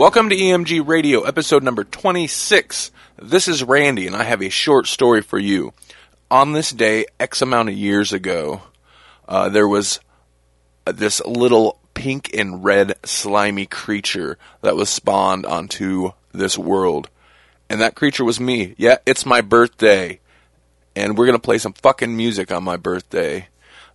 Welcome to EMG Radio, episode number 26. This is Randy, and I have a short story for you. On this day, X amount of years ago, uh, there was this little pink and red slimy creature that was spawned onto this world. And that creature was me. Yeah, it's my birthday. And we're going to play some fucking music on my birthday.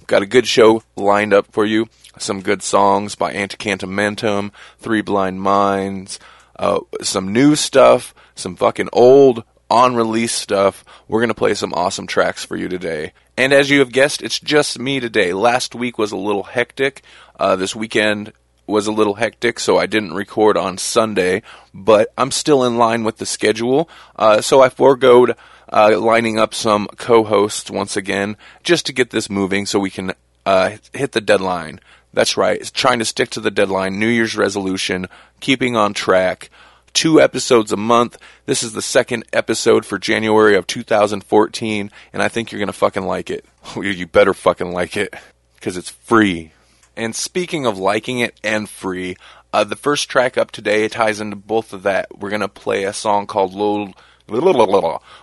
Got a good show lined up for you some good songs by Antecantamentum, Three Blind Minds, uh, some new stuff, some fucking old on release stuff. We're going to play some awesome tracks for you today. And as you have guessed, it's just me today. Last week was a little hectic. Uh, this weekend was a little hectic, so I didn't record on Sunday, but I'm still in line with the schedule. Uh, so I foregoed uh, lining up some co hosts once again just to get this moving so we can uh, hit the deadline. That's right. trying to stick to the deadline. New Year's resolution, keeping on track. Two episodes a month. This is the second episode for January of 2014, and I think you're going to fucking like it. you better fucking like it, because it's free. And speaking of liking it and free, uh, the first track up today ties into both of that. We're going to play a song called Low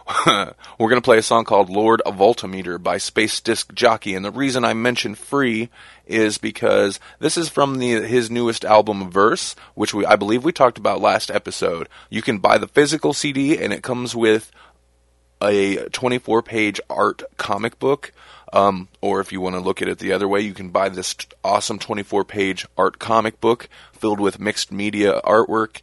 We're going to play a song called Lord of Voltometer by Space Disc Jockey. And the reason I mention free is because this is from the, his newest album, Verse, which we, I believe we talked about last episode. You can buy the physical CD, and it comes with a 24 page art comic book. Um, or if you want to look at it the other way, you can buy this awesome 24 page art comic book filled with mixed media artwork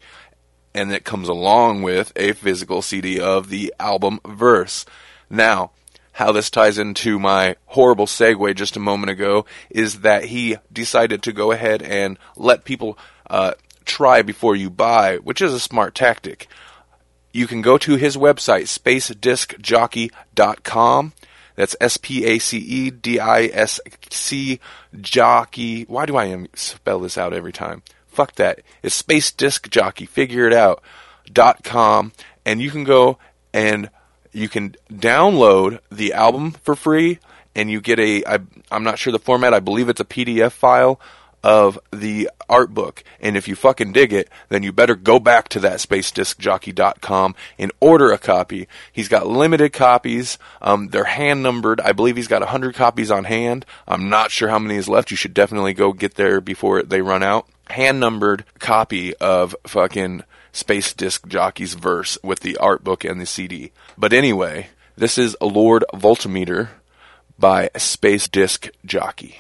and it comes along with a physical CD of the album Verse. Now, how this ties into my horrible segue just a moment ago is that he decided to go ahead and let people uh, try before you buy, which is a smart tactic. You can go to his website, spacediscjockey.com. That's S P A C E D I S C jockey. Why do I spell this out every time? Fuck that. It's Space Disc Jockey. Figure it out. Dot com, and you can go and you can download the album for free, and you get a. I, I'm not sure the format. I believe it's a PDF file of the art book. And if you fucking dig it, then you better go back to that spacediscjockey.com and order a copy. He's got limited copies. Um, they're hand numbered. I believe he's got a 100 copies on hand. I'm not sure how many is left. You should definitely go get there before they run out hand numbered copy of fucking Space Disc Jockey's verse with the art book and the CD. But anyway, this is Lord Voltometer by Space Disc Jockey.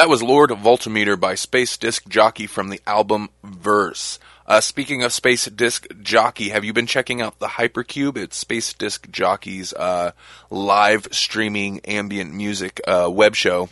That was Lord Voltometer by Space Disc Jockey from the album Verse. Uh, speaking of Space Disc Jockey, have you been checking out the Hypercube? It's Space Disc Jockey's uh, live streaming ambient music uh, web show.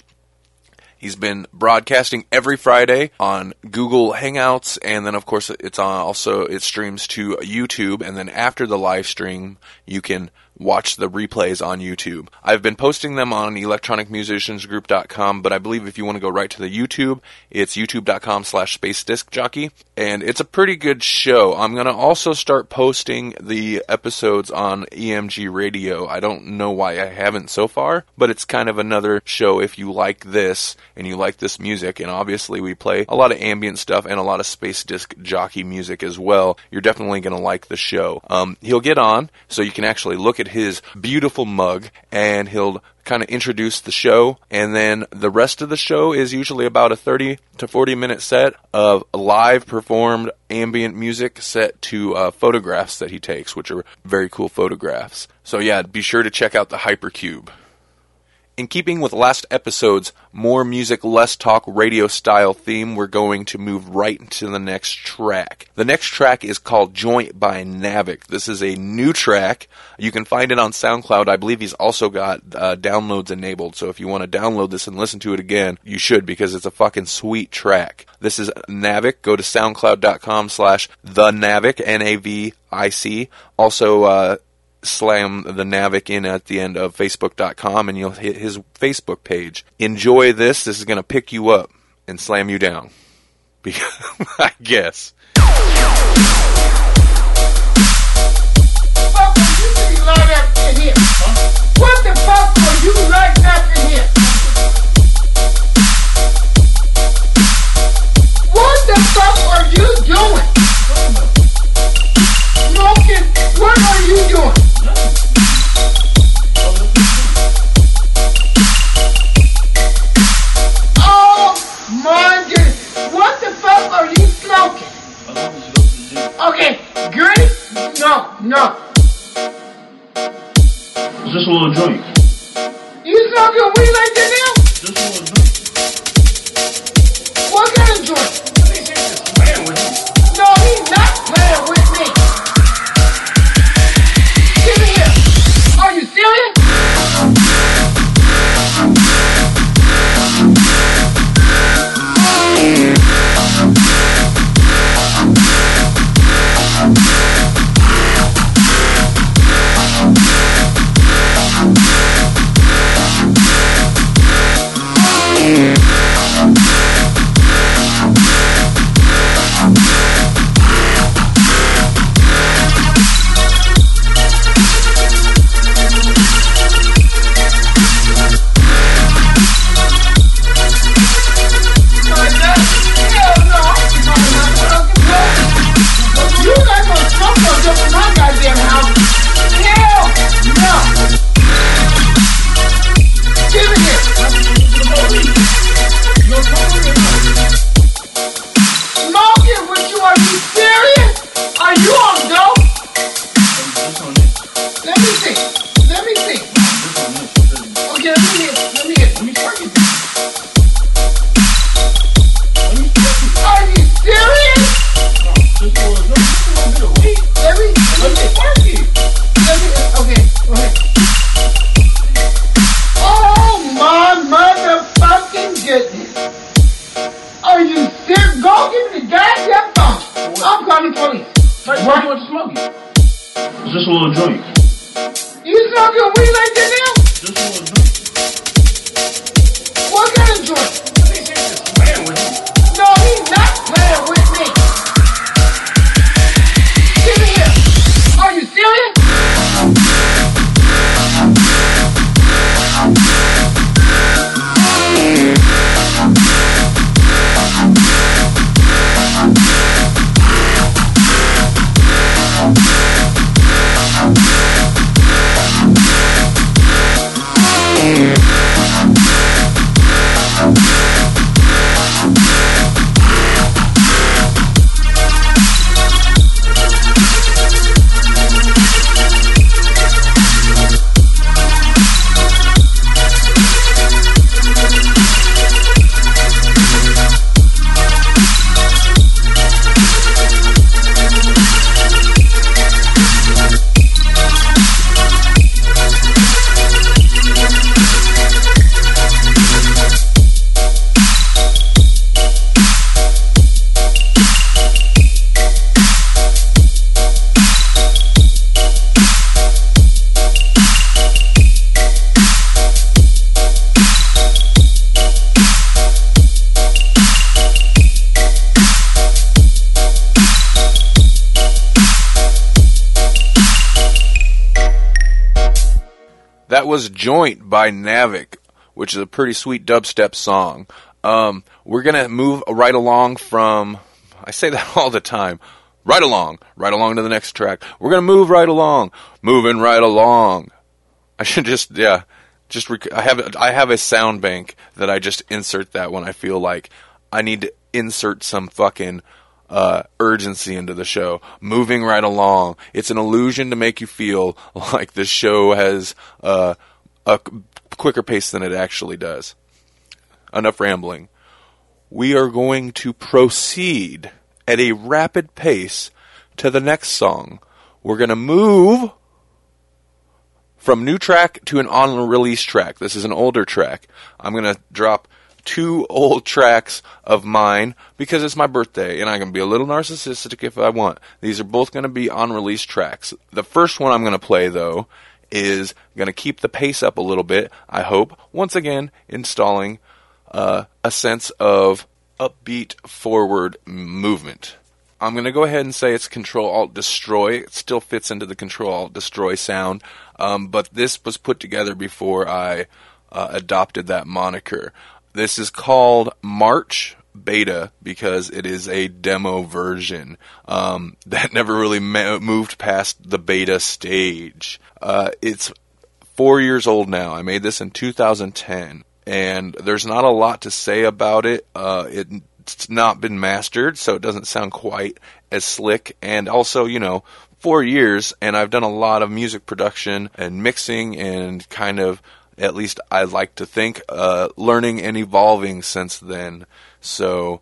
He's been broadcasting every Friday on Google Hangouts, and then of course it's on also it streams to YouTube. And then after the live stream, you can watch the replays on YouTube. I've been posting them on electronicmusiciansgroup.com, but I believe if you want to go right to the YouTube, it's youtube.com slash space disc jockey. And it's a pretty good show. I'm going to also start posting the episodes on EMG radio. I don't know why I haven't so far, but it's kind of another show if you like this and you like this music. And obviously we play a lot of ambient stuff and a lot of space disc jockey music as well. You're definitely going to like the show. Um, he'll get on so you can actually look at his beautiful mug and he'll kind of introduce the show. And then the rest of the show is usually about a 30 to 40 minute set of live performed ambient music set to uh, photographs that he takes which are very cool photographs. So yeah be sure to check out the hypercube in keeping with last episode's more music, less talk radio style theme, we're going to move right into the next track. The next track is called Joint by Navic. This is a new track. You can find it on SoundCloud. I believe he's also got uh, downloads enabled. So if you want to download this and listen to it again, you should because it's a fucking sweet track. This is Navic. Go to soundcloud.com slash the Navic, N-A-V-I-C. Also, uh, slam the Navic in at the end of Facebook.com and you'll hit his Facebook page. Enjoy this. This is going to pick you up and slam you down. I guess. What the fuck were you like up in here? What the fuck are you doing? Smoking, what are you doing? Oh my goodness, what the fuck are you smoking? Okay, green? No, no. It's just a little joint. You smoking weed like that now? Just a little joint. What kind of joint? Here. Joint by Navic, which is a pretty sweet dubstep song. Um, we're going to move right along from, I say that all the time, right along, right along to the next track. We're going to move right along, moving right along. I should just, yeah, just, rec- I have, I have a sound bank that I just insert that when I feel like I need to insert some fucking, uh, urgency into the show. Moving right along. It's an illusion to make you feel like the show has, uh, a quicker pace than it actually does. Enough rambling. We are going to proceed at a rapid pace to the next song. We're going to move from new track to an on release track. This is an older track. I'm going to drop two old tracks of mine because it's my birthday and I can be a little narcissistic if I want. These are both going to be on release tracks. The first one I'm going to play though is going to keep the pace up a little bit, I hope. Once again, installing uh, a sense of upbeat forward movement. I'm going to go ahead and say it's Control Alt Destroy. It still fits into the Control Alt Destroy sound, um, but this was put together before I uh, adopted that moniker. This is called March Beta because it is a demo version um, that never really ma- moved past the beta stage. Uh, it's four years old now. I made this in 2010 and there's not a lot to say about it. Uh, it's not been mastered, so it doesn't sound quite as slick. And also, you know, four years, and I've done a lot of music production and mixing, and kind of, at least I like to think, uh, learning and evolving since then. So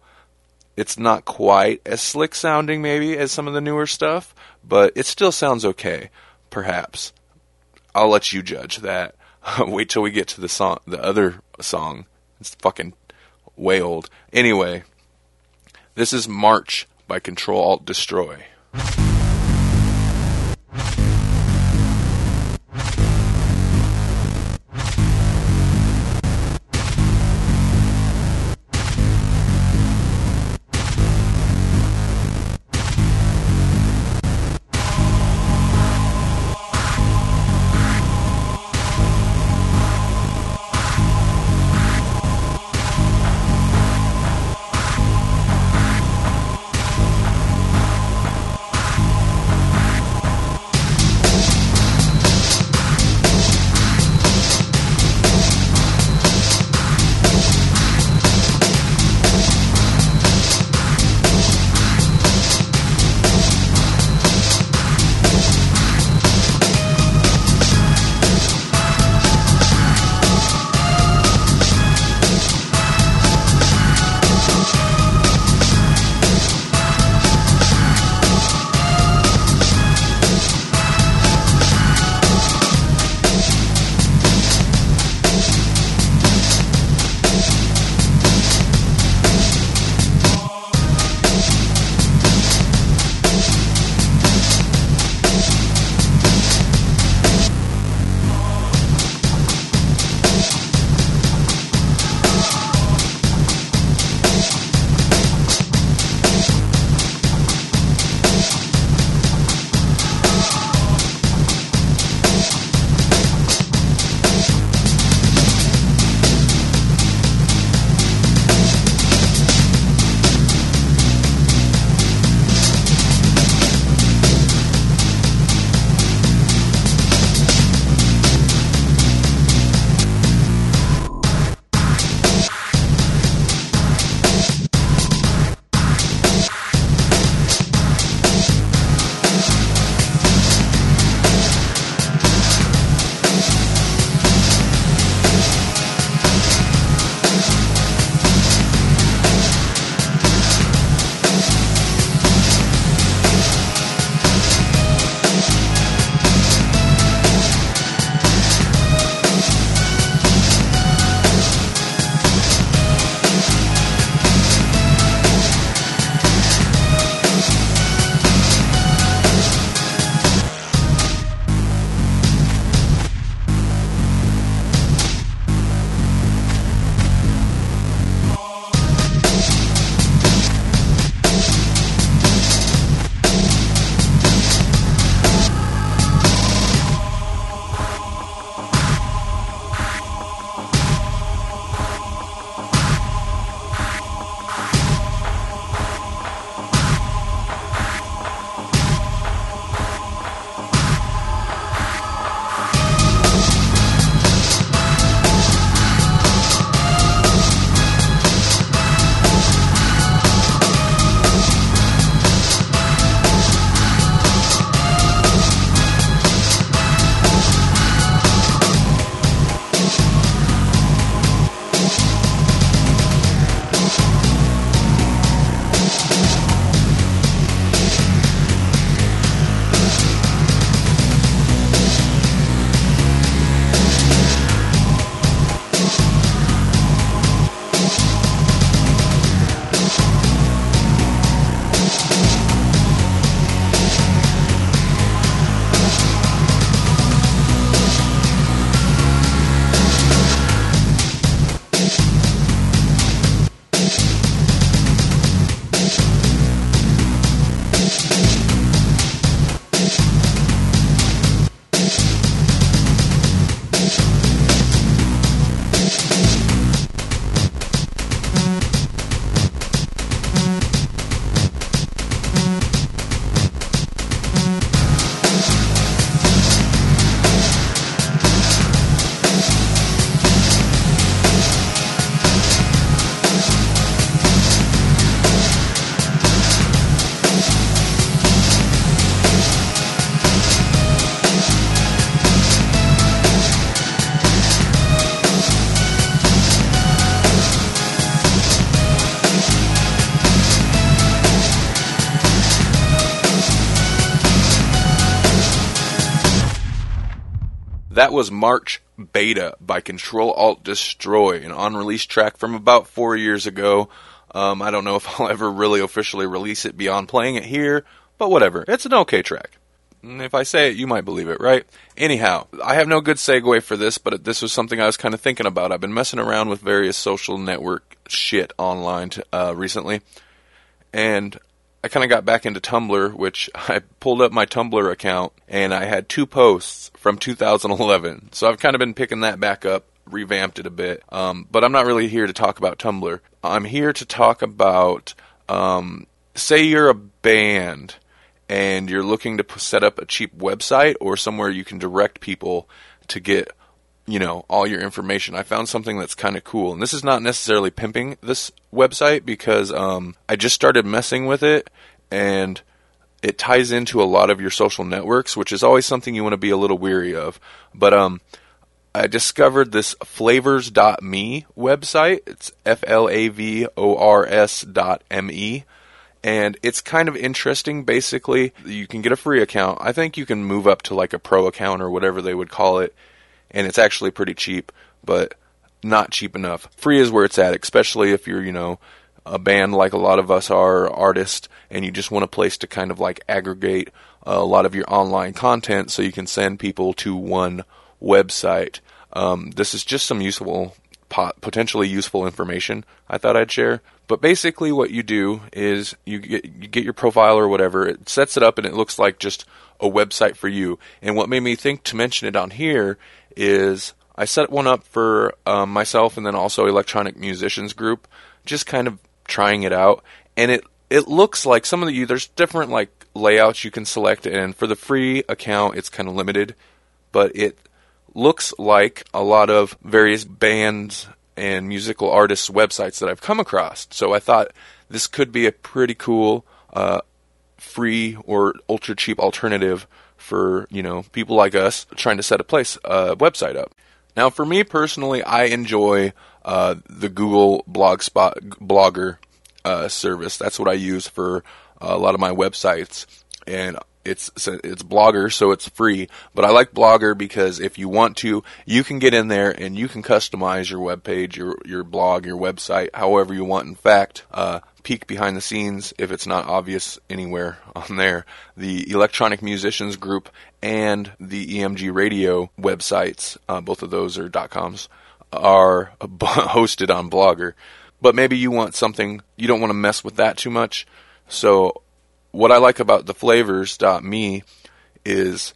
it's not quite as slick sounding, maybe, as some of the newer stuff, but it still sounds okay, perhaps. I'll let you judge that. Wait till we get to the song, the other song. It's fucking way old. Anyway, this is March by Control Alt Destroy. Was March Beta by Control Alt Destroy, an unreleased track from about four years ago. Um, I don't know if I'll ever really officially release it beyond playing it here, but whatever. It's an okay track. If I say it, you might believe it, right? Anyhow, I have no good segue for this, but this was something I was kind of thinking about. I've been messing around with various social network shit online uh, recently, and I kind of got back into Tumblr, which I pulled up my Tumblr account and I had two posts from 2011. So I've kind of been picking that back up, revamped it a bit. Um, but I'm not really here to talk about Tumblr. I'm here to talk about, um, say you're a band and you're looking to set up a cheap website or somewhere you can direct people to get you know all your information. I found something that's kind of cool and this is not necessarily pimping this website because um, i just started messing with it and it ties into a lot of your social networks which is always something you want to be a little weary of. But um, i discovered this flavors.me website. It's f-l-a-v-o-r-s dot m-e and it's kind of interesting. Basically you can get a free account. I think you can move up to like a pro account or whatever they would call it and it's actually pretty cheap, but not cheap enough. Free is where it's at, especially if you're, you know, a band like a lot of us are, artists, and you just want a place to kind of like aggregate a lot of your online content so you can send people to one website. Um, this is just some useful, pot, potentially useful information I thought I'd share. But basically, what you do is you get you get your profile or whatever. It sets it up, and it looks like just a website for you. And what made me think to mention it on here is I set one up for um, myself and then also Electronic Musicians Group, just kind of trying it out. And it it looks like some of the there's different like layouts you can select, and for the free account, it's kind of limited, but it looks like a lot of various bands and musical artists' websites that I've come across. So I thought this could be a pretty cool, uh, free or ultra cheap alternative for you know people like us trying to set a place a website up. Now, for me personally, I enjoy uh, the Google Blogspot Blogger uh, service. That's what I use for a lot of my websites, and it's it's Blogger, so it's free. But I like Blogger because if you want to, you can get in there and you can customize your web page, your your blog, your website, however you want. In fact, uh, peek behind the scenes if it's not obvious anywhere on there. The Electronic Musicians Group and the EMG Radio websites, uh, both of those are .coms, are hosted on Blogger. But maybe you want something you don't want to mess with that too much. So what I like about the flavors.me is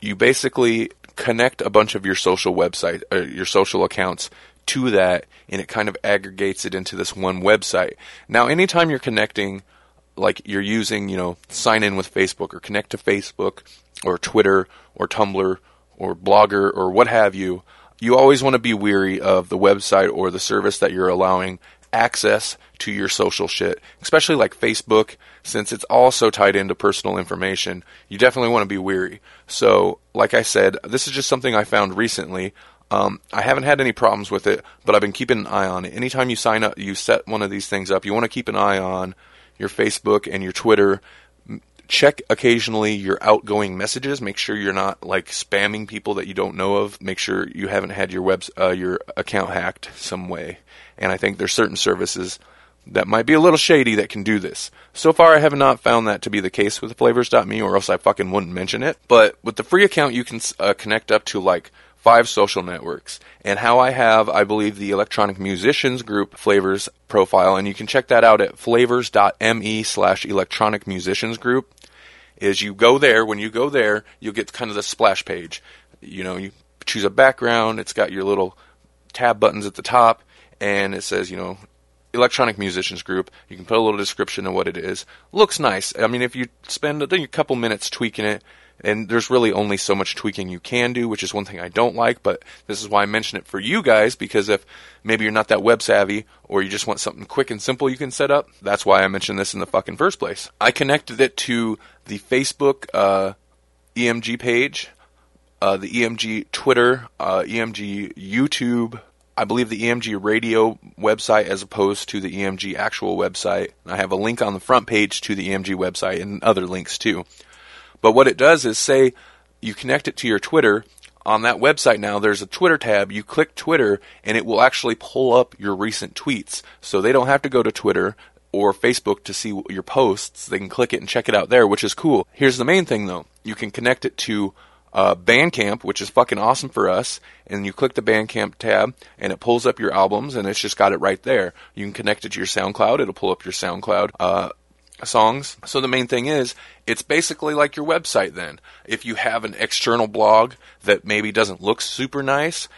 you basically connect a bunch of your social website, uh, your social accounts to that, and it kind of aggregates it into this one website. Now, anytime you're connecting, like you're using, you know, sign in with Facebook or connect to Facebook or Twitter or Tumblr or Blogger or what have you, you always want to be weary of the website or the service that you're allowing access to your social shit, especially like Facebook, since it's also tied into personal information. You definitely want to be weary. So, like I said, this is just something I found recently. Um, I haven't had any problems with it, but I've been keeping an eye on it. Anytime you sign up, you set one of these things up, you want to keep an eye on your Facebook and your Twitter. Check occasionally your outgoing messages. Make sure you're not like spamming people that you don't know of. Make sure you haven't had your web uh, your account hacked some way. And I think there's certain services that might be a little shady that can do this. So far, I have not found that to be the case with flavors.me, or else I fucking wouldn't mention it. But with the free account, you can uh, connect up to like five social networks. And how I have, I believe, the Electronic Musicians Group Flavors profile, and you can check that out at flavors.me slash electronic musicians group. Is you go there, when you go there, you'll get kind of the splash page. You know, you choose a background, it's got your little tab buttons at the top, and it says, you know, Electronic Musicians Group. You can put a little description of what it is. Looks nice. I mean, if you spend a couple minutes tweaking it, and there's really only so much tweaking you can do, which is one thing I don't like, but this is why I mention it for you guys, because if maybe you're not that web savvy, or you just want something quick and simple you can set up, that's why I mentioned this in the fucking first place. I connected it to the Facebook uh, EMG page, uh, the EMG Twitter, uh, EMG YouTube, I believe the EMG radio website as opposed to the EMG actual website. I have a link on the front page to the EMG website and other links too. But what it does is say you connect it to your Twitter. on that website now, there's a Twitter tab. You click Twitter, and it will actually pull up your recent tweets. So they don't have to go to Twitter or Facebook to see your posts. They can click it and check it out there, which is cool. Here's the main thing though. You can connect it to uh, Bandcamp, which is fucking awesome for us. And you click the Bandcamp tab, and it pulls up your albums, and it's just got it right there. You can connect it to your SoundCloud. It'll pull up your SoundCloud uh, songs. So the main thing is, it's basically like your website. Then, if you have an external blog that maybe doesn't look super nice.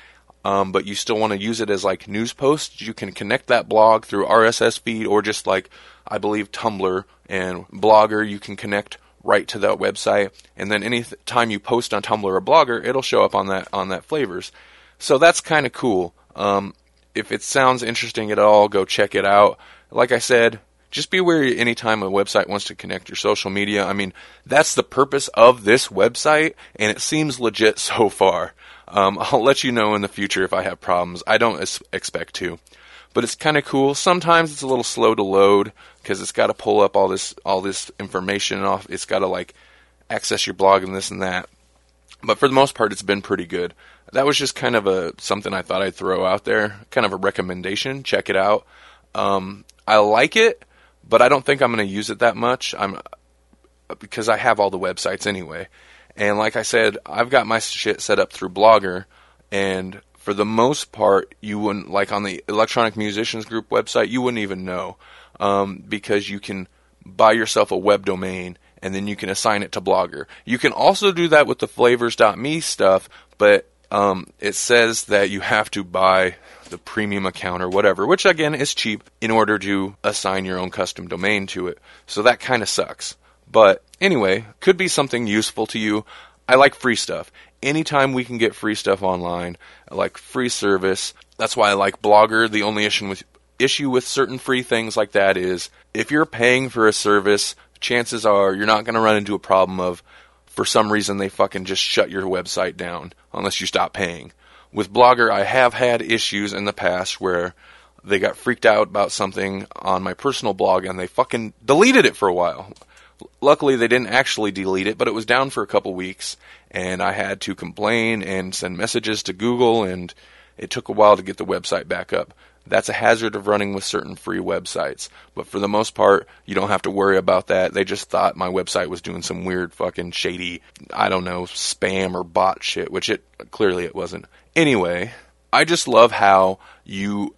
Um, but you still want to use it as like news posts, you can connect that blog through RSS feed or just like I believe Tumblr and Blogger. You can connect right to that website, and then any time you post on Tumblr or Blogger, it'll show up on that on that flavors. So that's kind of cool. Um, if it sounds interesting at all, go check it out. Like I said, just be aware anytime a website wants to connect your social media. I mean, that's the purpose of this website, and it seems legit so far. Um, I'll let you know in the future if I have problems. I don't es- expect to, but it's kind of cool. Sometimes it's a little slow to load because it's got to pull up all this all this information off. It's got to like access your blog and this and that. But for the most part, it's been pretty good. That was just kind of a something I thought I'd throw out there, kind of a recommendation. Check it out. Um, I like it, but I don't think I'm going to use it that much. I'm because I have all the websites anyway. And like I said, I've got my shit set up through Blogger, and for the most part, you wouldn't like on the Electronic Musicians Group website, you wouldn't even know um, because you can buy yourself a web domain and then you can assign it to Blogger. You can also do that with the flavors.me stuff, but um, it says that you have to buy the premium account or whatever, which again is cheap in order to assign your own custom domain to it. So that kind of sucks. But anyway, could be something useful to you. I like free stuff. Anytime we can get free stuff online, I like free service. That's why I like Blogger. The only issue with issue with certain free things like that is if you're paying for a service, chances are you're not going to run into a problem of for some reason they fucking just shut your website down unless you stop paying. With Blogger, I have had issues in the past where they got freaked out about something on my personal blog and they fucking deleted it for a while. Luckily, they didn't actually delete it, but it was down for a couple weeks, and I had to complain and send messages to Google, and it took a while to get the website back up. That's a hazard of running with certain free websites. But for the most part, you don't have to worry about that. They just thought my website was doing some weird fucking shady, I don't know, spam or bot shit, which it clearly it wasn't. Anyway, I just love how you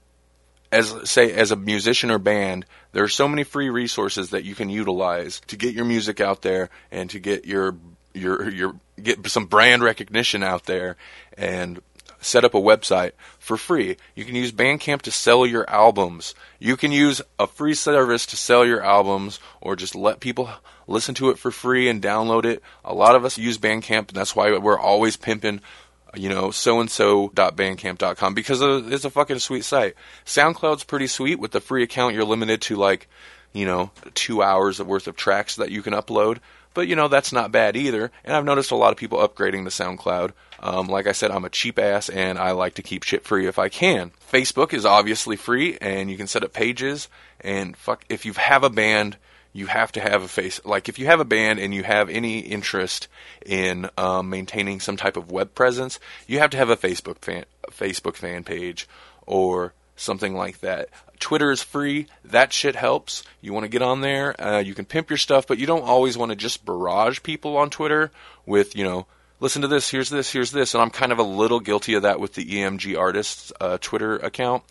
as say as a musician or band, there are so many free resources that you can utilize to get your music out there and to get your your your get some brand recognition out there and set up a website for free. You can use Bandcamp to sell your albums. You can use a free service to sell your albums or just let people listen to it for free and download it. A lot of us use Bandcamp, and that's why we're always pimping you know, so and so.bandcamp.com because it's a fucking sweet site. SoundCloud's pretty sweet. With the free account, you're limited to like, you know, two hours worth of tracks that you can upload. But, you know, that's not bad either. And I've noticed a lot of people upgrading to SoundCloud. Um, like I said, I'm a cheap ass and I like to keep shit free if I can. Facebook is obviously free and you can set up pages. And fuck, if you have a band, you have to have a face like if you have a band and you have any interest in um, maintaining some type of web presence you have to have a facebook fan facebook fan page or something like that twitter is free that shit helps you want to get on there uh, you can pimp your stuff but you don't always want to just barrage people on twitter with you know listen to this here's this here's this. And i'm kind of a little guilty of that with the emg artists uh, twitter account.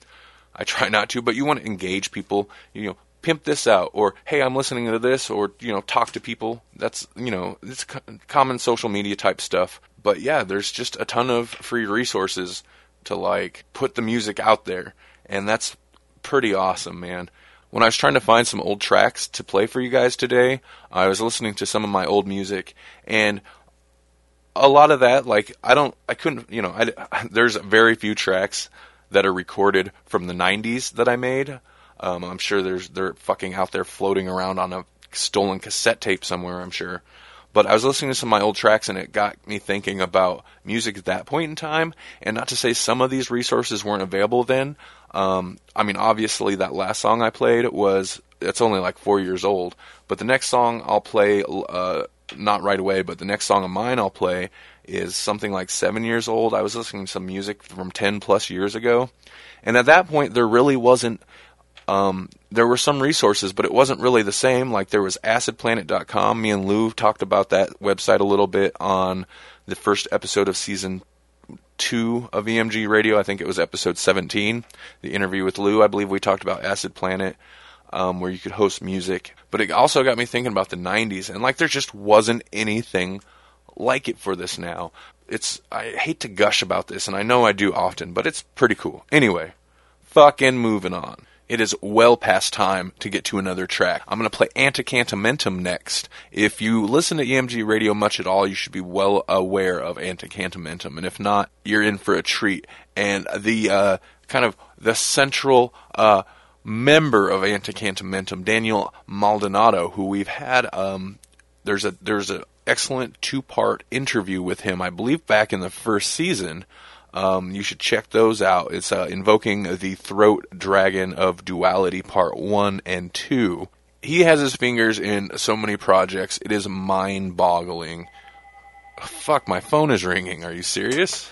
I try not to, but you want to engage people. You know, pimp this out or hey i'm listening to this or you know talk to people. That's you know it's common social media type stuff. But yeah there's just a ton of free resources to like put the music out there. And that's pretty awesome man. When i was trying to find some old tracks to play for you guys today i was listening to some of my old music. And a lot of that like i don't i couldn't you know I, there's very few tracks that are recorded from the 90s that i made um, I'm sure there's they're fucking out there floating around on a stolen cassette tape somewhere. I'm sure. But I was listening to some of my old tracks and it got me thinking about music at that point in time. And not to say some of these resources weren't available then. Um, I mean, obviously that last song I played was it's only like four years old. But the next song I'll play, uh, not right away, but the next song of mine I'll play is something like seven years old. I was listening to some music from 10 plus years ago. And at that point, there really wasn't, um, there were some resources, but it wasn't really the same. Like there was acidplanet.com. Me and Lou talked about that website a little bit on the first episode of season two of EMG Radio. I think it was episode 17, the interview with Lou. I believe we talked about Acid Planet, um, where you could host music. But it also got me thinking about the 90s, and like there just wasn't anything like it for this now. It's I hate to gush about this, and I know I do often, but it's pretty cool. Anyway, fucking moving on. It is well past time to get to another track. I'm going to play Antecantamentum next. If you listen to EMG radio much at all, you should be well aware of Antecantamentum, and if not, you're in for a treat. And the uh, kind of the central uh, member of Antecantamentum, Daniel Maldonado, who we've had. Um, there's a there's an excellent two part interview with him, I believe, back in the first season. Um, you should check those out. It's uh, invoking the throat dragon of duality, part one and two. He has his fingers in so many projects; it is mind boggling. Fuck, my phone is ringing. Are you serious?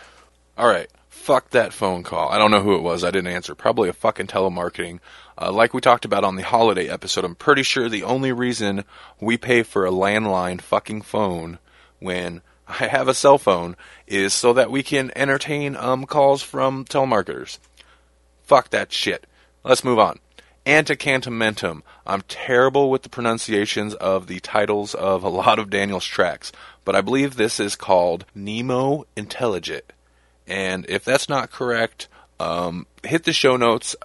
All right fuck that phone call. I don't know who it was. I didn't answer. Probably a fucking telemarketing. Uh, like we talked about on the holiday episode, I'm pretty sure the only reason we pay for a landline fucking phone when I have a cell phone is so that we can entertain um, calls from telemarketers. Fuck that shit. Let's move on. Antecantamentum. I'm terrible with the pronunciations of the titles of a lot of Daniel's tracks, but I believe this is called Nemo Intelligent. And if that's not correct, um, hit the show notes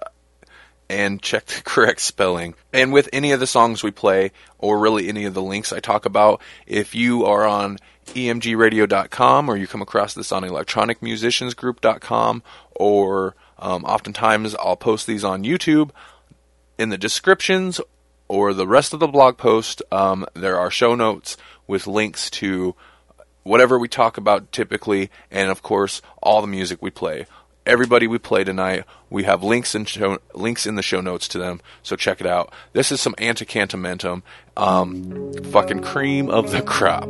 and check the correct spelling. And with any of the songs we play, or really any of the links I talk about, if you are on emgradio.com or you come across this on electronicmusiciansgroup.com, or um, oftentimes I'll post these on YouTube, in the descriptions or the rest of the blog post, um, there are show notes with links to whatever we talk about typically, and of course, all the music we play. Everybody we play tonight, we have links in show, links in the show notes to them, so check it out. This is some Antecantamentum, um, fucking cream of the crop.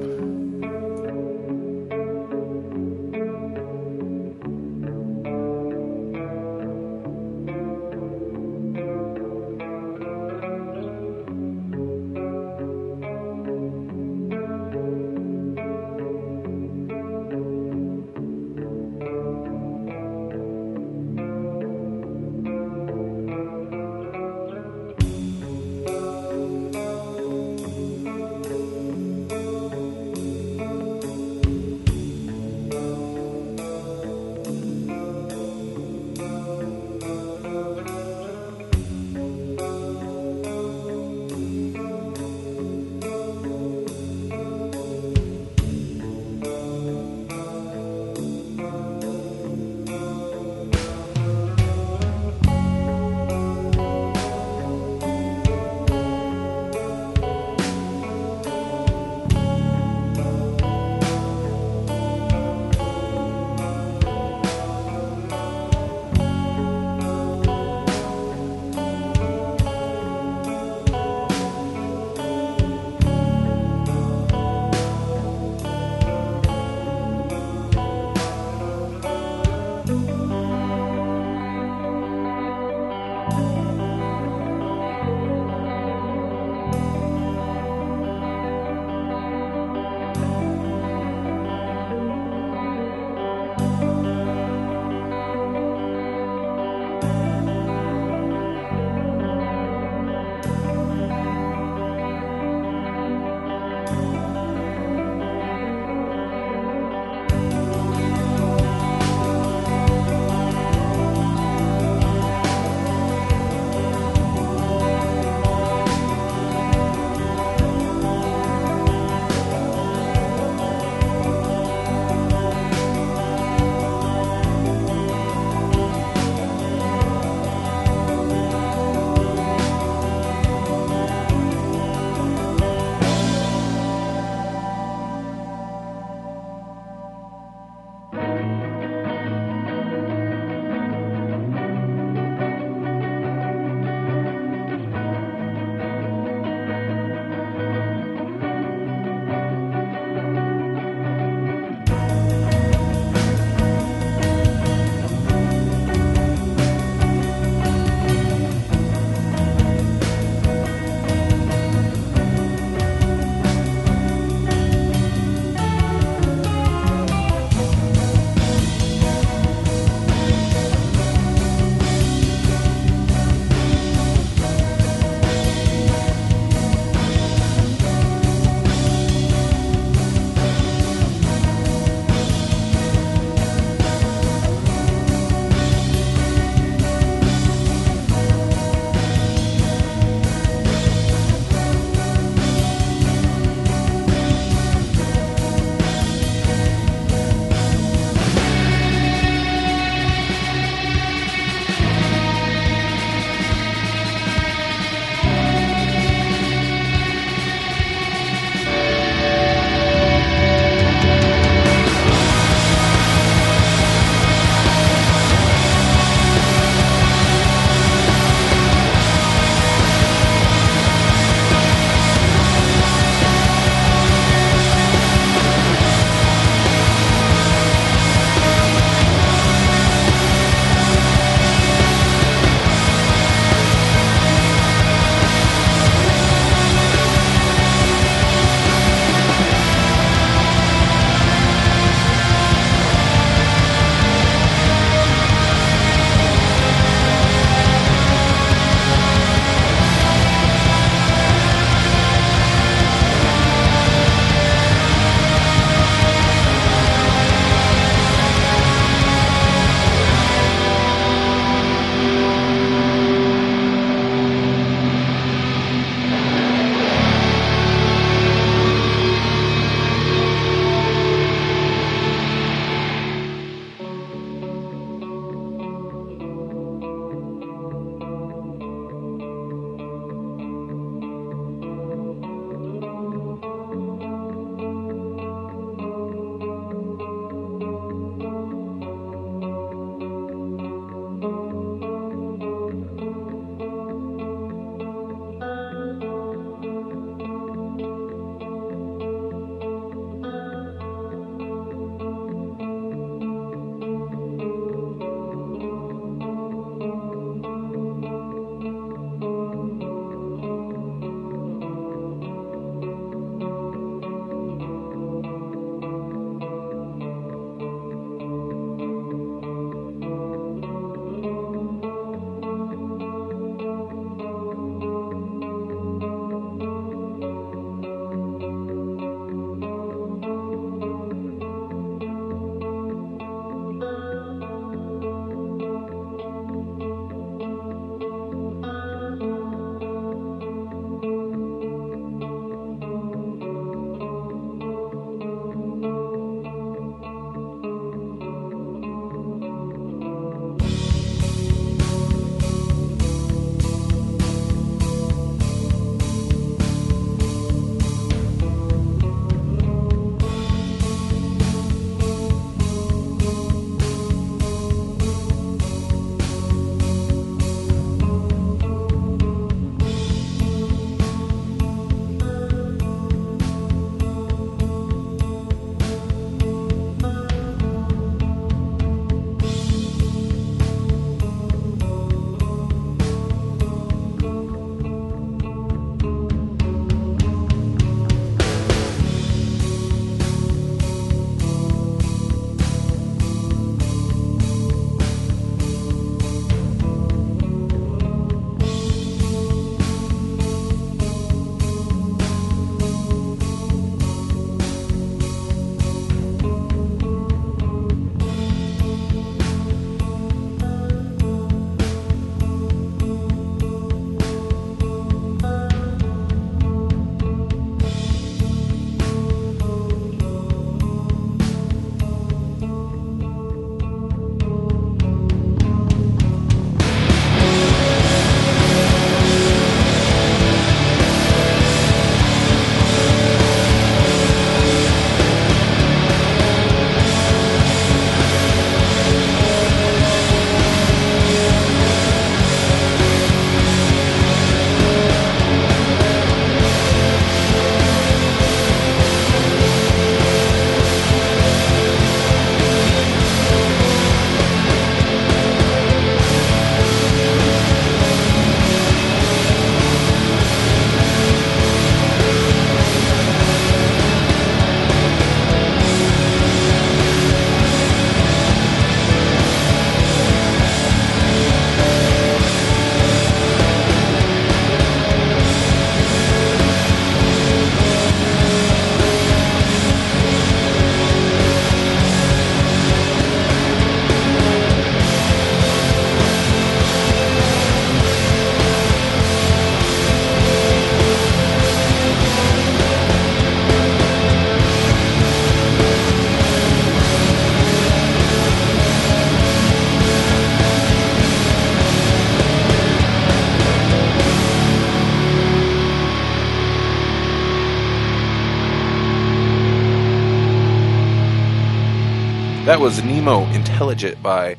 Nemo Intelligent by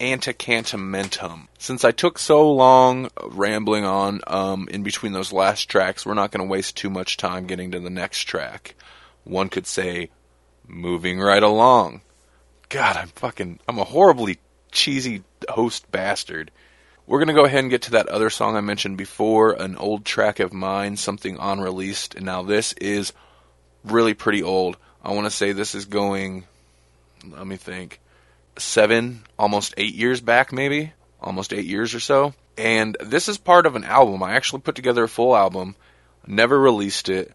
Antecantamentum. Since I took so long rambling on um, in between those last tracks, we're not going to waste too much time getting to the next track. One could say, moving right along. God, I'm fucking, I'm a horribly cheesy host bastard. We're going to go ahead and get to that other song I mentioned before, an old track of mine, something unreleased. And now this is really pretty old. I want to say this is going, let me think, seven, almost eight years back, maybe, almost eight years or so. And this is part of an album. I actually put together a full album, never released it,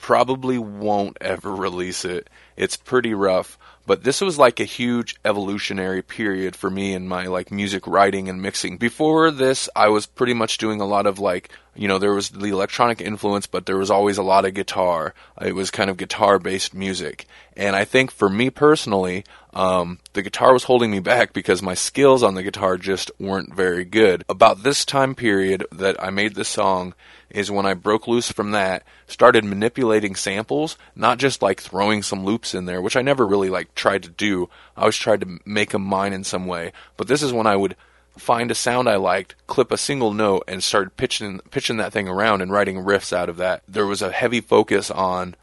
probably won't ever release it. It's pretty rough. But this was like a huge evolutionary period for me in my like music writing and mixing. Before this, I was pretty much doing a lot of like, you know, there was the electronic influence, but there was always a lot of guitar. It was kind of guitar based music. And I think for me personally, um, the guitar was holding me back because my skills on the guitar just weren't very good. About this time period that I made this song is when I broke loose from that, started manipulating samples, not just like throwing some loops in there, which I never really like tried to do. I always tried to make them mine in some way. But this is when I would find a sound I liked, clip a single note, and start pitching pitching that thing around and writing riffs out of that. There was a heavy focus on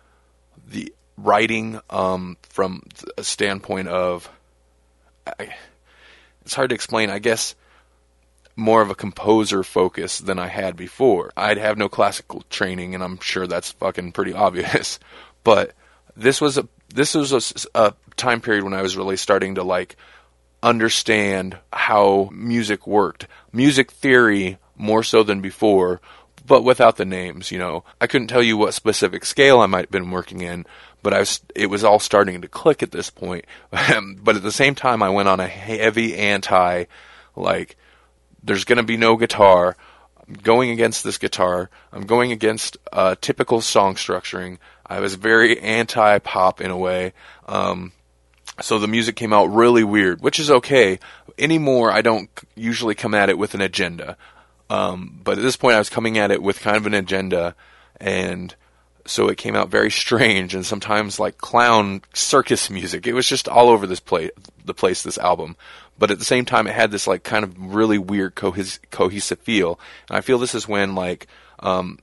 the writing um, from a standpoint of I, it's hard to explain. I guess more of a composer focus than I had before. I'd have no classical training, and I'm sure that's fucking pretty obvious. But this was a this was a, a time period when I was really starting to like understand how music worked, music theory more so than before, but without the names. You know, I couldn't tell you what specific scale I might have been working in, but I was it was all starting to click at this point. but at the same time, I went on a heavy anti like there's going to be no guitar. I'm going against this guitar. I'm going against uh, typical song structuring. I was very anti pop in a way. Um, so the music came out really weird, which is okay. Anymore, I don't usually come at it with an agenda. Um, but at this point, I was coming at it with kind of an agenda, and so it came out very strange and sometimes like clown circus music. It was just all over this place, the place, this album. But at the same time it had this like kind of really weird cohes- cohesive feel. And i feel this is when like um,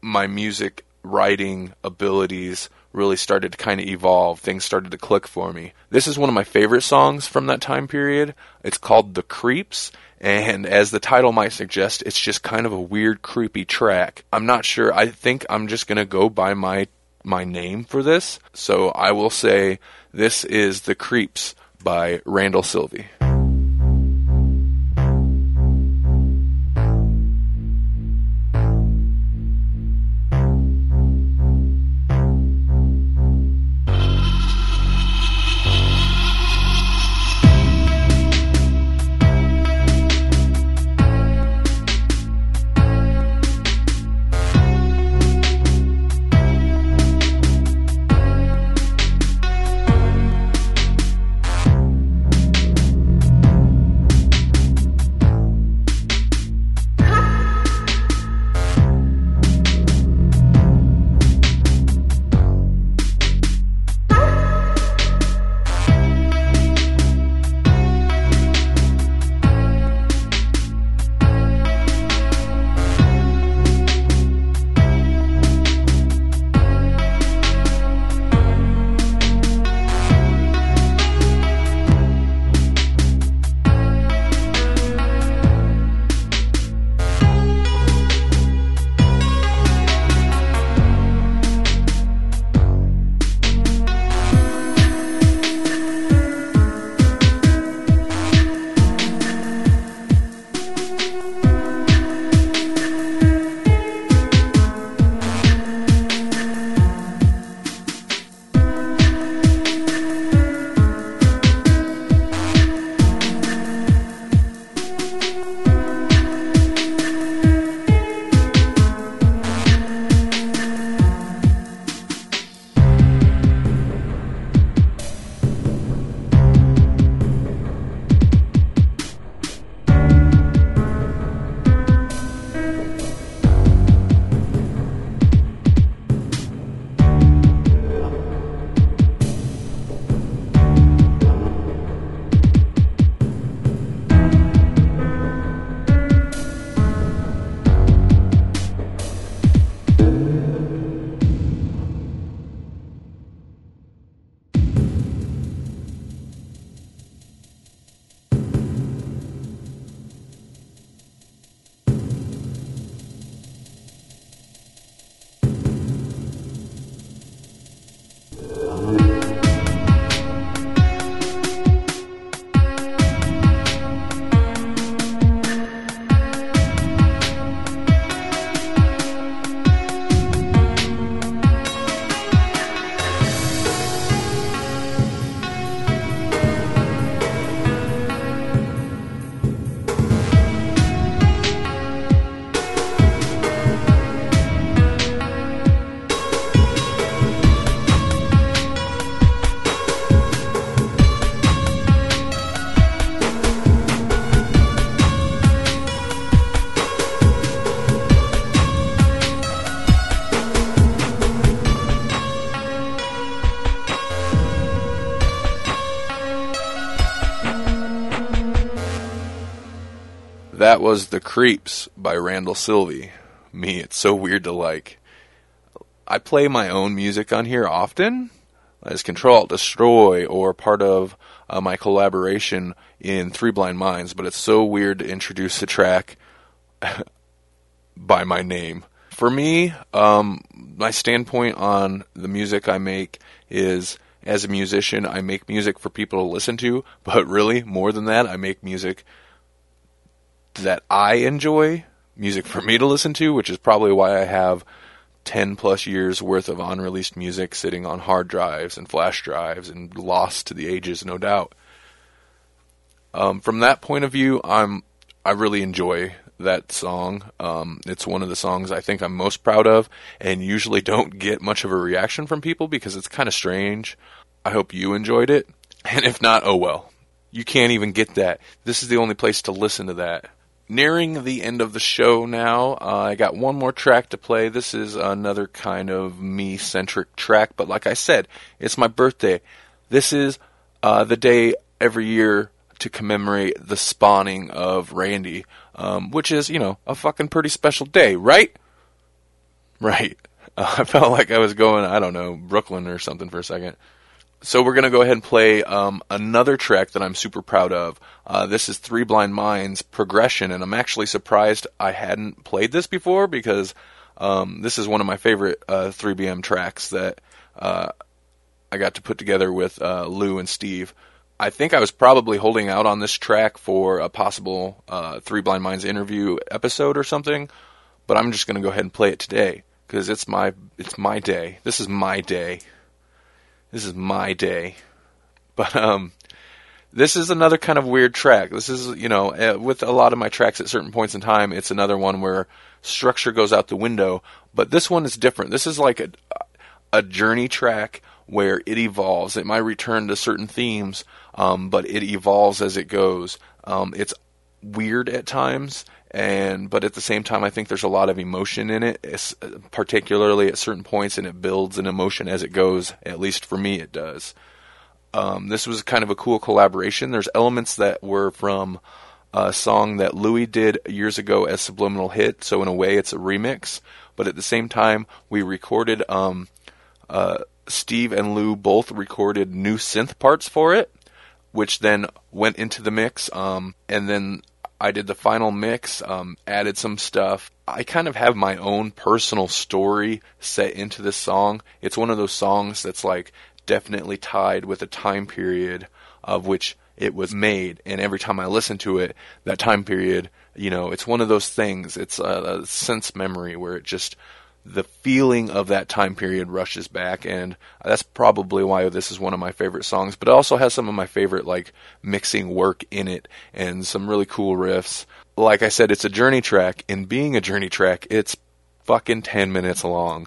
my music writing abilities really started to kind of evolve. Things started to click for me. This is one of my favorite songs from that time period. It's called the creeps and as the title might suggest it's just kind of a weird creepy track. I'm not sure. I think i'm just going to go by my my name for this. So i will say this is the creeps by Randal Silvey That was The Creeps by Randal Silvey. Me, it's so weird to like. I play my own music on here often as Control Destroy or part of uh, my collaboration in Three Blind Minds, but it's so weird to introduce a track by my name. For me, um, my standpoint on the music I make is as a musician, I make music for people to listen to, but really, more than that, I make music that I enjoy, music for me to listen to, which is probably why I have 10 plus years worth of unreleased music sitting on hard drives and flash drives and lost to the ages, no doubt. Um, from that point of view, I'm I really enjoy that song. Um, it's one of the songs I think I'm most proud of, and usually don't get much of a reaction from people because it's kind of strange. I hope you enjoyed it, and if not, oh well. You can't even get that. This is the only place to listen to that nearing the end of the show now. Uh, I got one more track to play. This is another kind of me centric track, but like I said, it's my birthday. This is uh, the day every year to commemorate the spawning of Randy, um, which is, you know, a fucking pretty special day, right? Right. Uh, I felt like I was going, I don't know, Brooklyn or something for a second. So we're going to go ahead and play um, another track that I'm super proud of. Uh, this is Three Blind Minds Progression, and I'm actually surprised I hadn't played this before because um, this is one of my favorite uh, 3BM tracks that uh, I got to put together with uh, Lou and Steve. I think I was probably holding out on this track for a possible uh, Three Blind Minds interview episode or something, but I'm just going to go ahead and play it today because it's my it's my day. This is my day. This is my day. But um, this is another kind of weird track. This is, you know, uh, with a lot of my tracks at certain points in time, it's another one where structure goes out the window. But this one is different. This is like a, a journey track where it evolves. It might return to certain themes, um, but it evolves as it goes. Um, it's weird at times, and but at the same time, I think there's a lot of emotion in it, particularly at certain points, and it builds an emotion as it goes. At least for me, it does. Um, this was kind of a cool collaboration. There's elements that were from a song that Louis did years ago as Subliminal Hit, so in a way, it's a remix. But at the same time, we recorded. Um, uh, Steve and Lou both recorded new synth parts for it, which then went into the mix. Um, and then I did the final mix, um, added some stuff. I kind of have my own personal story set into this song. It's one of those songs that's like definitely tied with a time period of which it was made. And every time I listen to it, that time period, you know, it's one of those things. It's a, a sense memory where it just the feeling of that time period rushes back and that's probably why this is one of my favorite songs but it also has some of my favorite like mixing work in it and some really cool riffs. Like i said it's a journey track and being a journey track it's fucking 10 minutes long.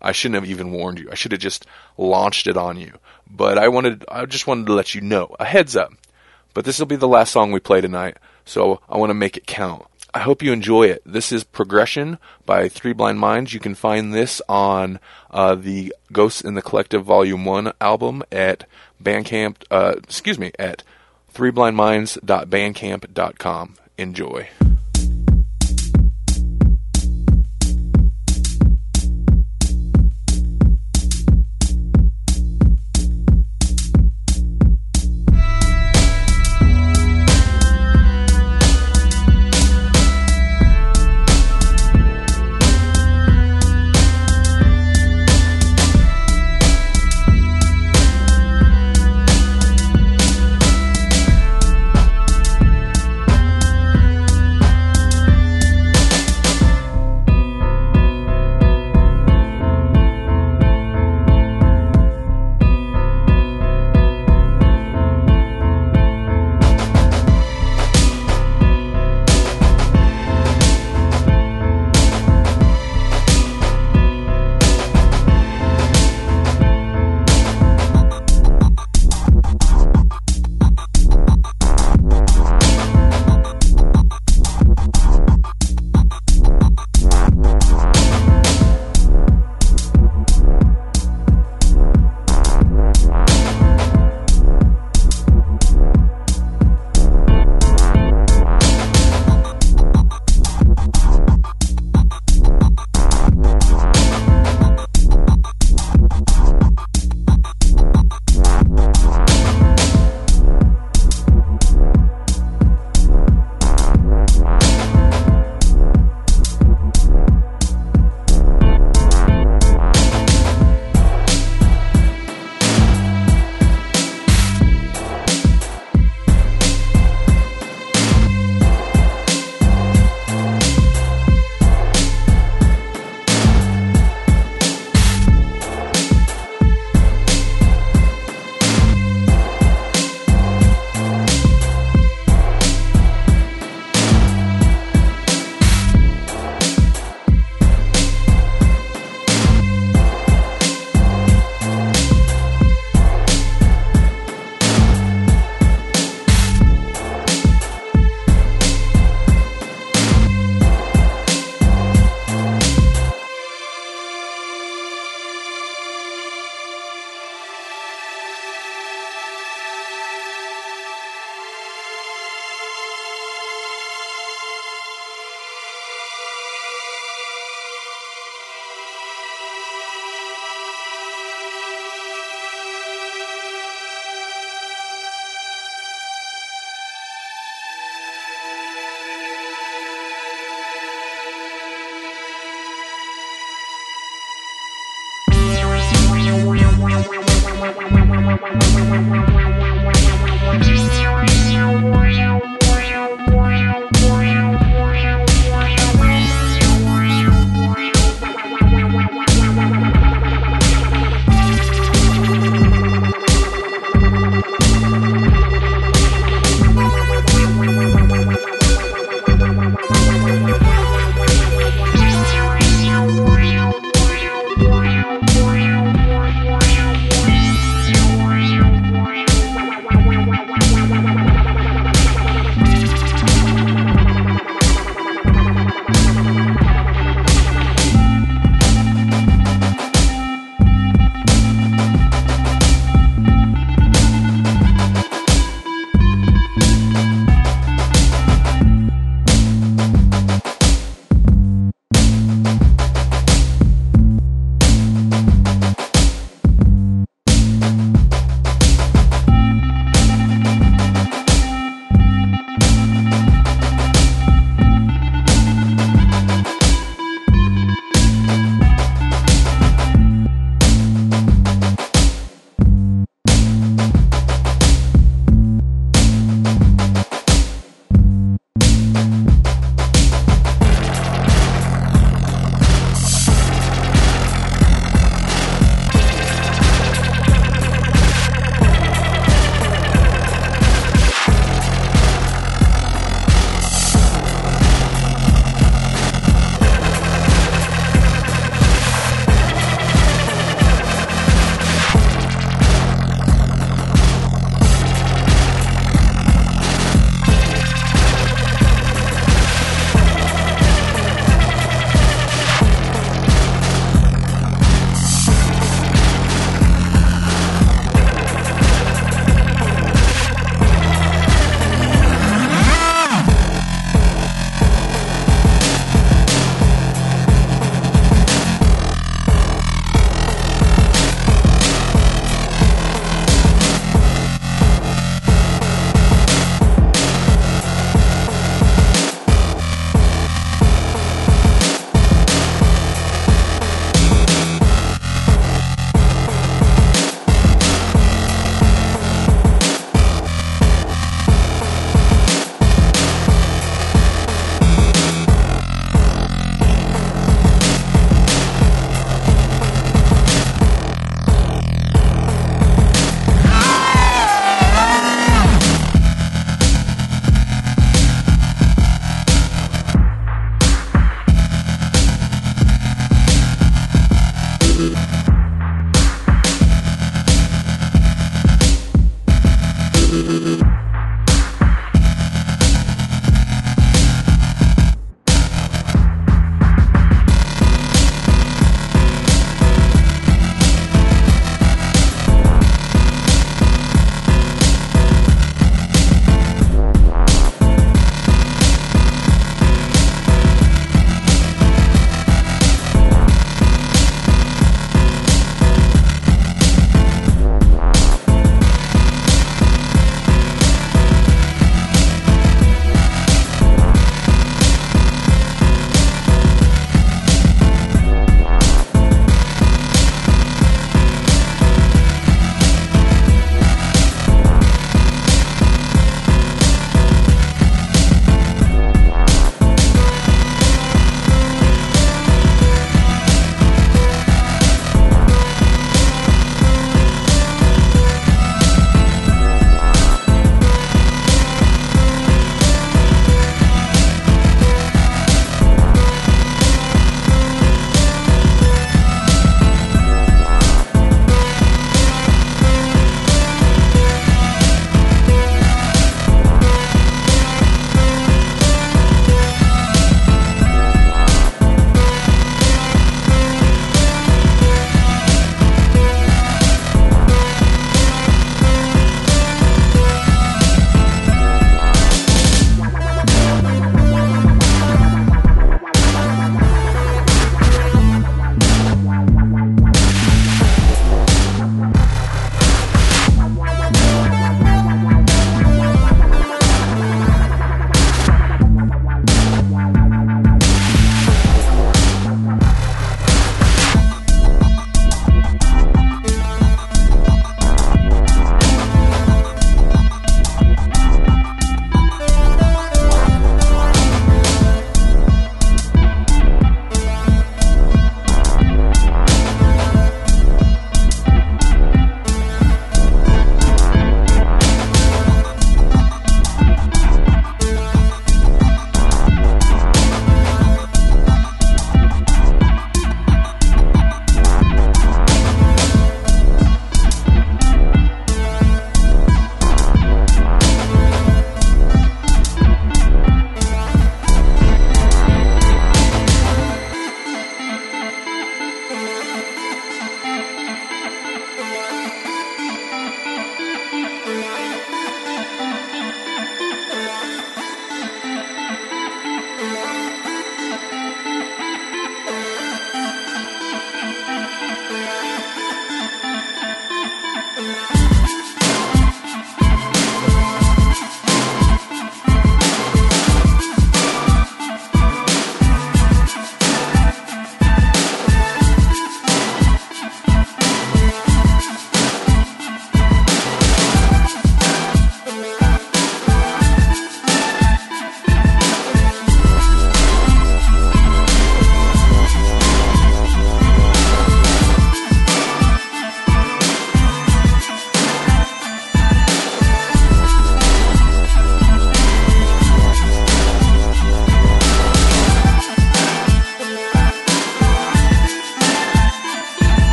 I shouldn't have even warned you. I should have just launched it on you. But i wanted i just wanted to let you know. A heads up but this will be the last song we play tonight so i want to make it count I hope you enjoy it. This is Progression by Three Blind Minds. You can find this on uh, the Ghosts in the Collective Volume 1 album at Bandcamp, uh, excuse me, at threeblindminds.bandcamp.com. Enjoy.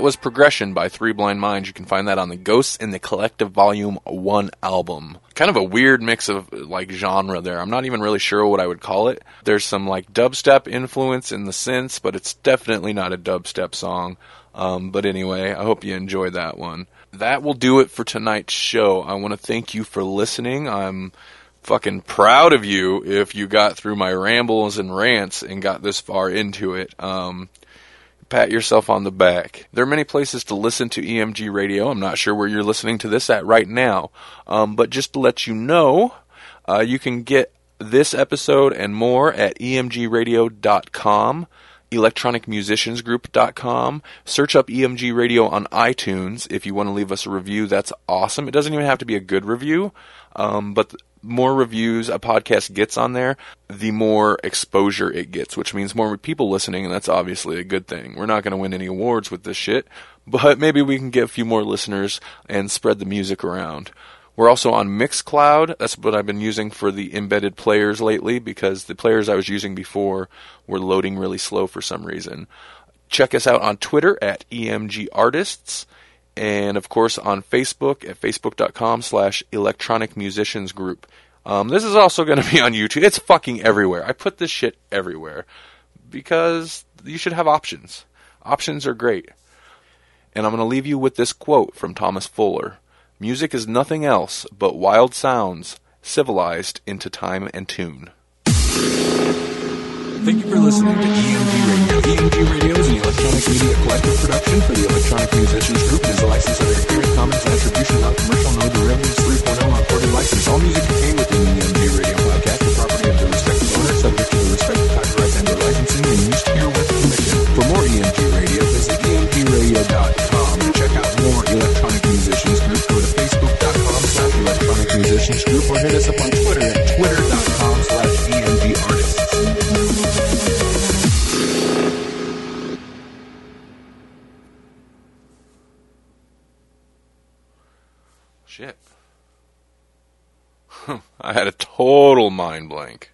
That was Progression by Three Blind Minds. You can find that on the Ghosts in the Collective Volume 1 album. Kind of a weird mix of like genre there. I'm not even really sure what I would call it. There's some like dubstep influence in the synths, but it's definitely not a dubstep song. Um, but anyway, I hope you enjoyed that one. That will do it for tonight's show. I want to thank you for listening. I'm fucking proud of you if you got through my rambles and rants and got this far into it. Um, pat yourself on the back. There are many places to listen to EMG radio. I'm not sure where you're listening to this at right now, um, but just to let you know, uh, you can get this episode and more at emgradio.com electronicmusiciansgroup.com. Search up EMG Radio on iTunes if you want to leave us a review. That's awesome. It doesn't even have to be a good review, um, but more reviews a podcast gets on there, the more exposure it gets, which means more people listening, and that's obviously a good thing. We're not going to win any awards with this shit, but maybe we can get a few more listeners and spread the music around. We're also on Mixcloud. That's what I've been using for the embedded players lately because the players I was using before were loading really slow for some reason. Check us out on Twitter at EMG Artists and of course on Facebook at facebook.com slash electronic musicians group. Um, this is also going to be on YouTube. It's fucking everywhere. I put this shit everywhere because you should have options. Options are great. And I'm going to leave you with this quote from Thomas Fuller. Music is nothing else but wild sounds civilized into time and tune. Thank you for listening to EMG Radio. EMG Radio is an electronic media collective production for the Electronic Musicians Group and is licensed under Creative Commons Attribution Non-Commercial No Derivatives 3.0 Unported License. All music contained within EMG Radio podcast is property of the respective owner, subject to the respective copyrights and or licensing and used here with permission. For more EMG Radio, visit emgradio.com to check out more Electronic Musicians Group. Go to facebook.com slash electronic musicians group or hit us up on Twitter at twitter.com I had a total mind blank.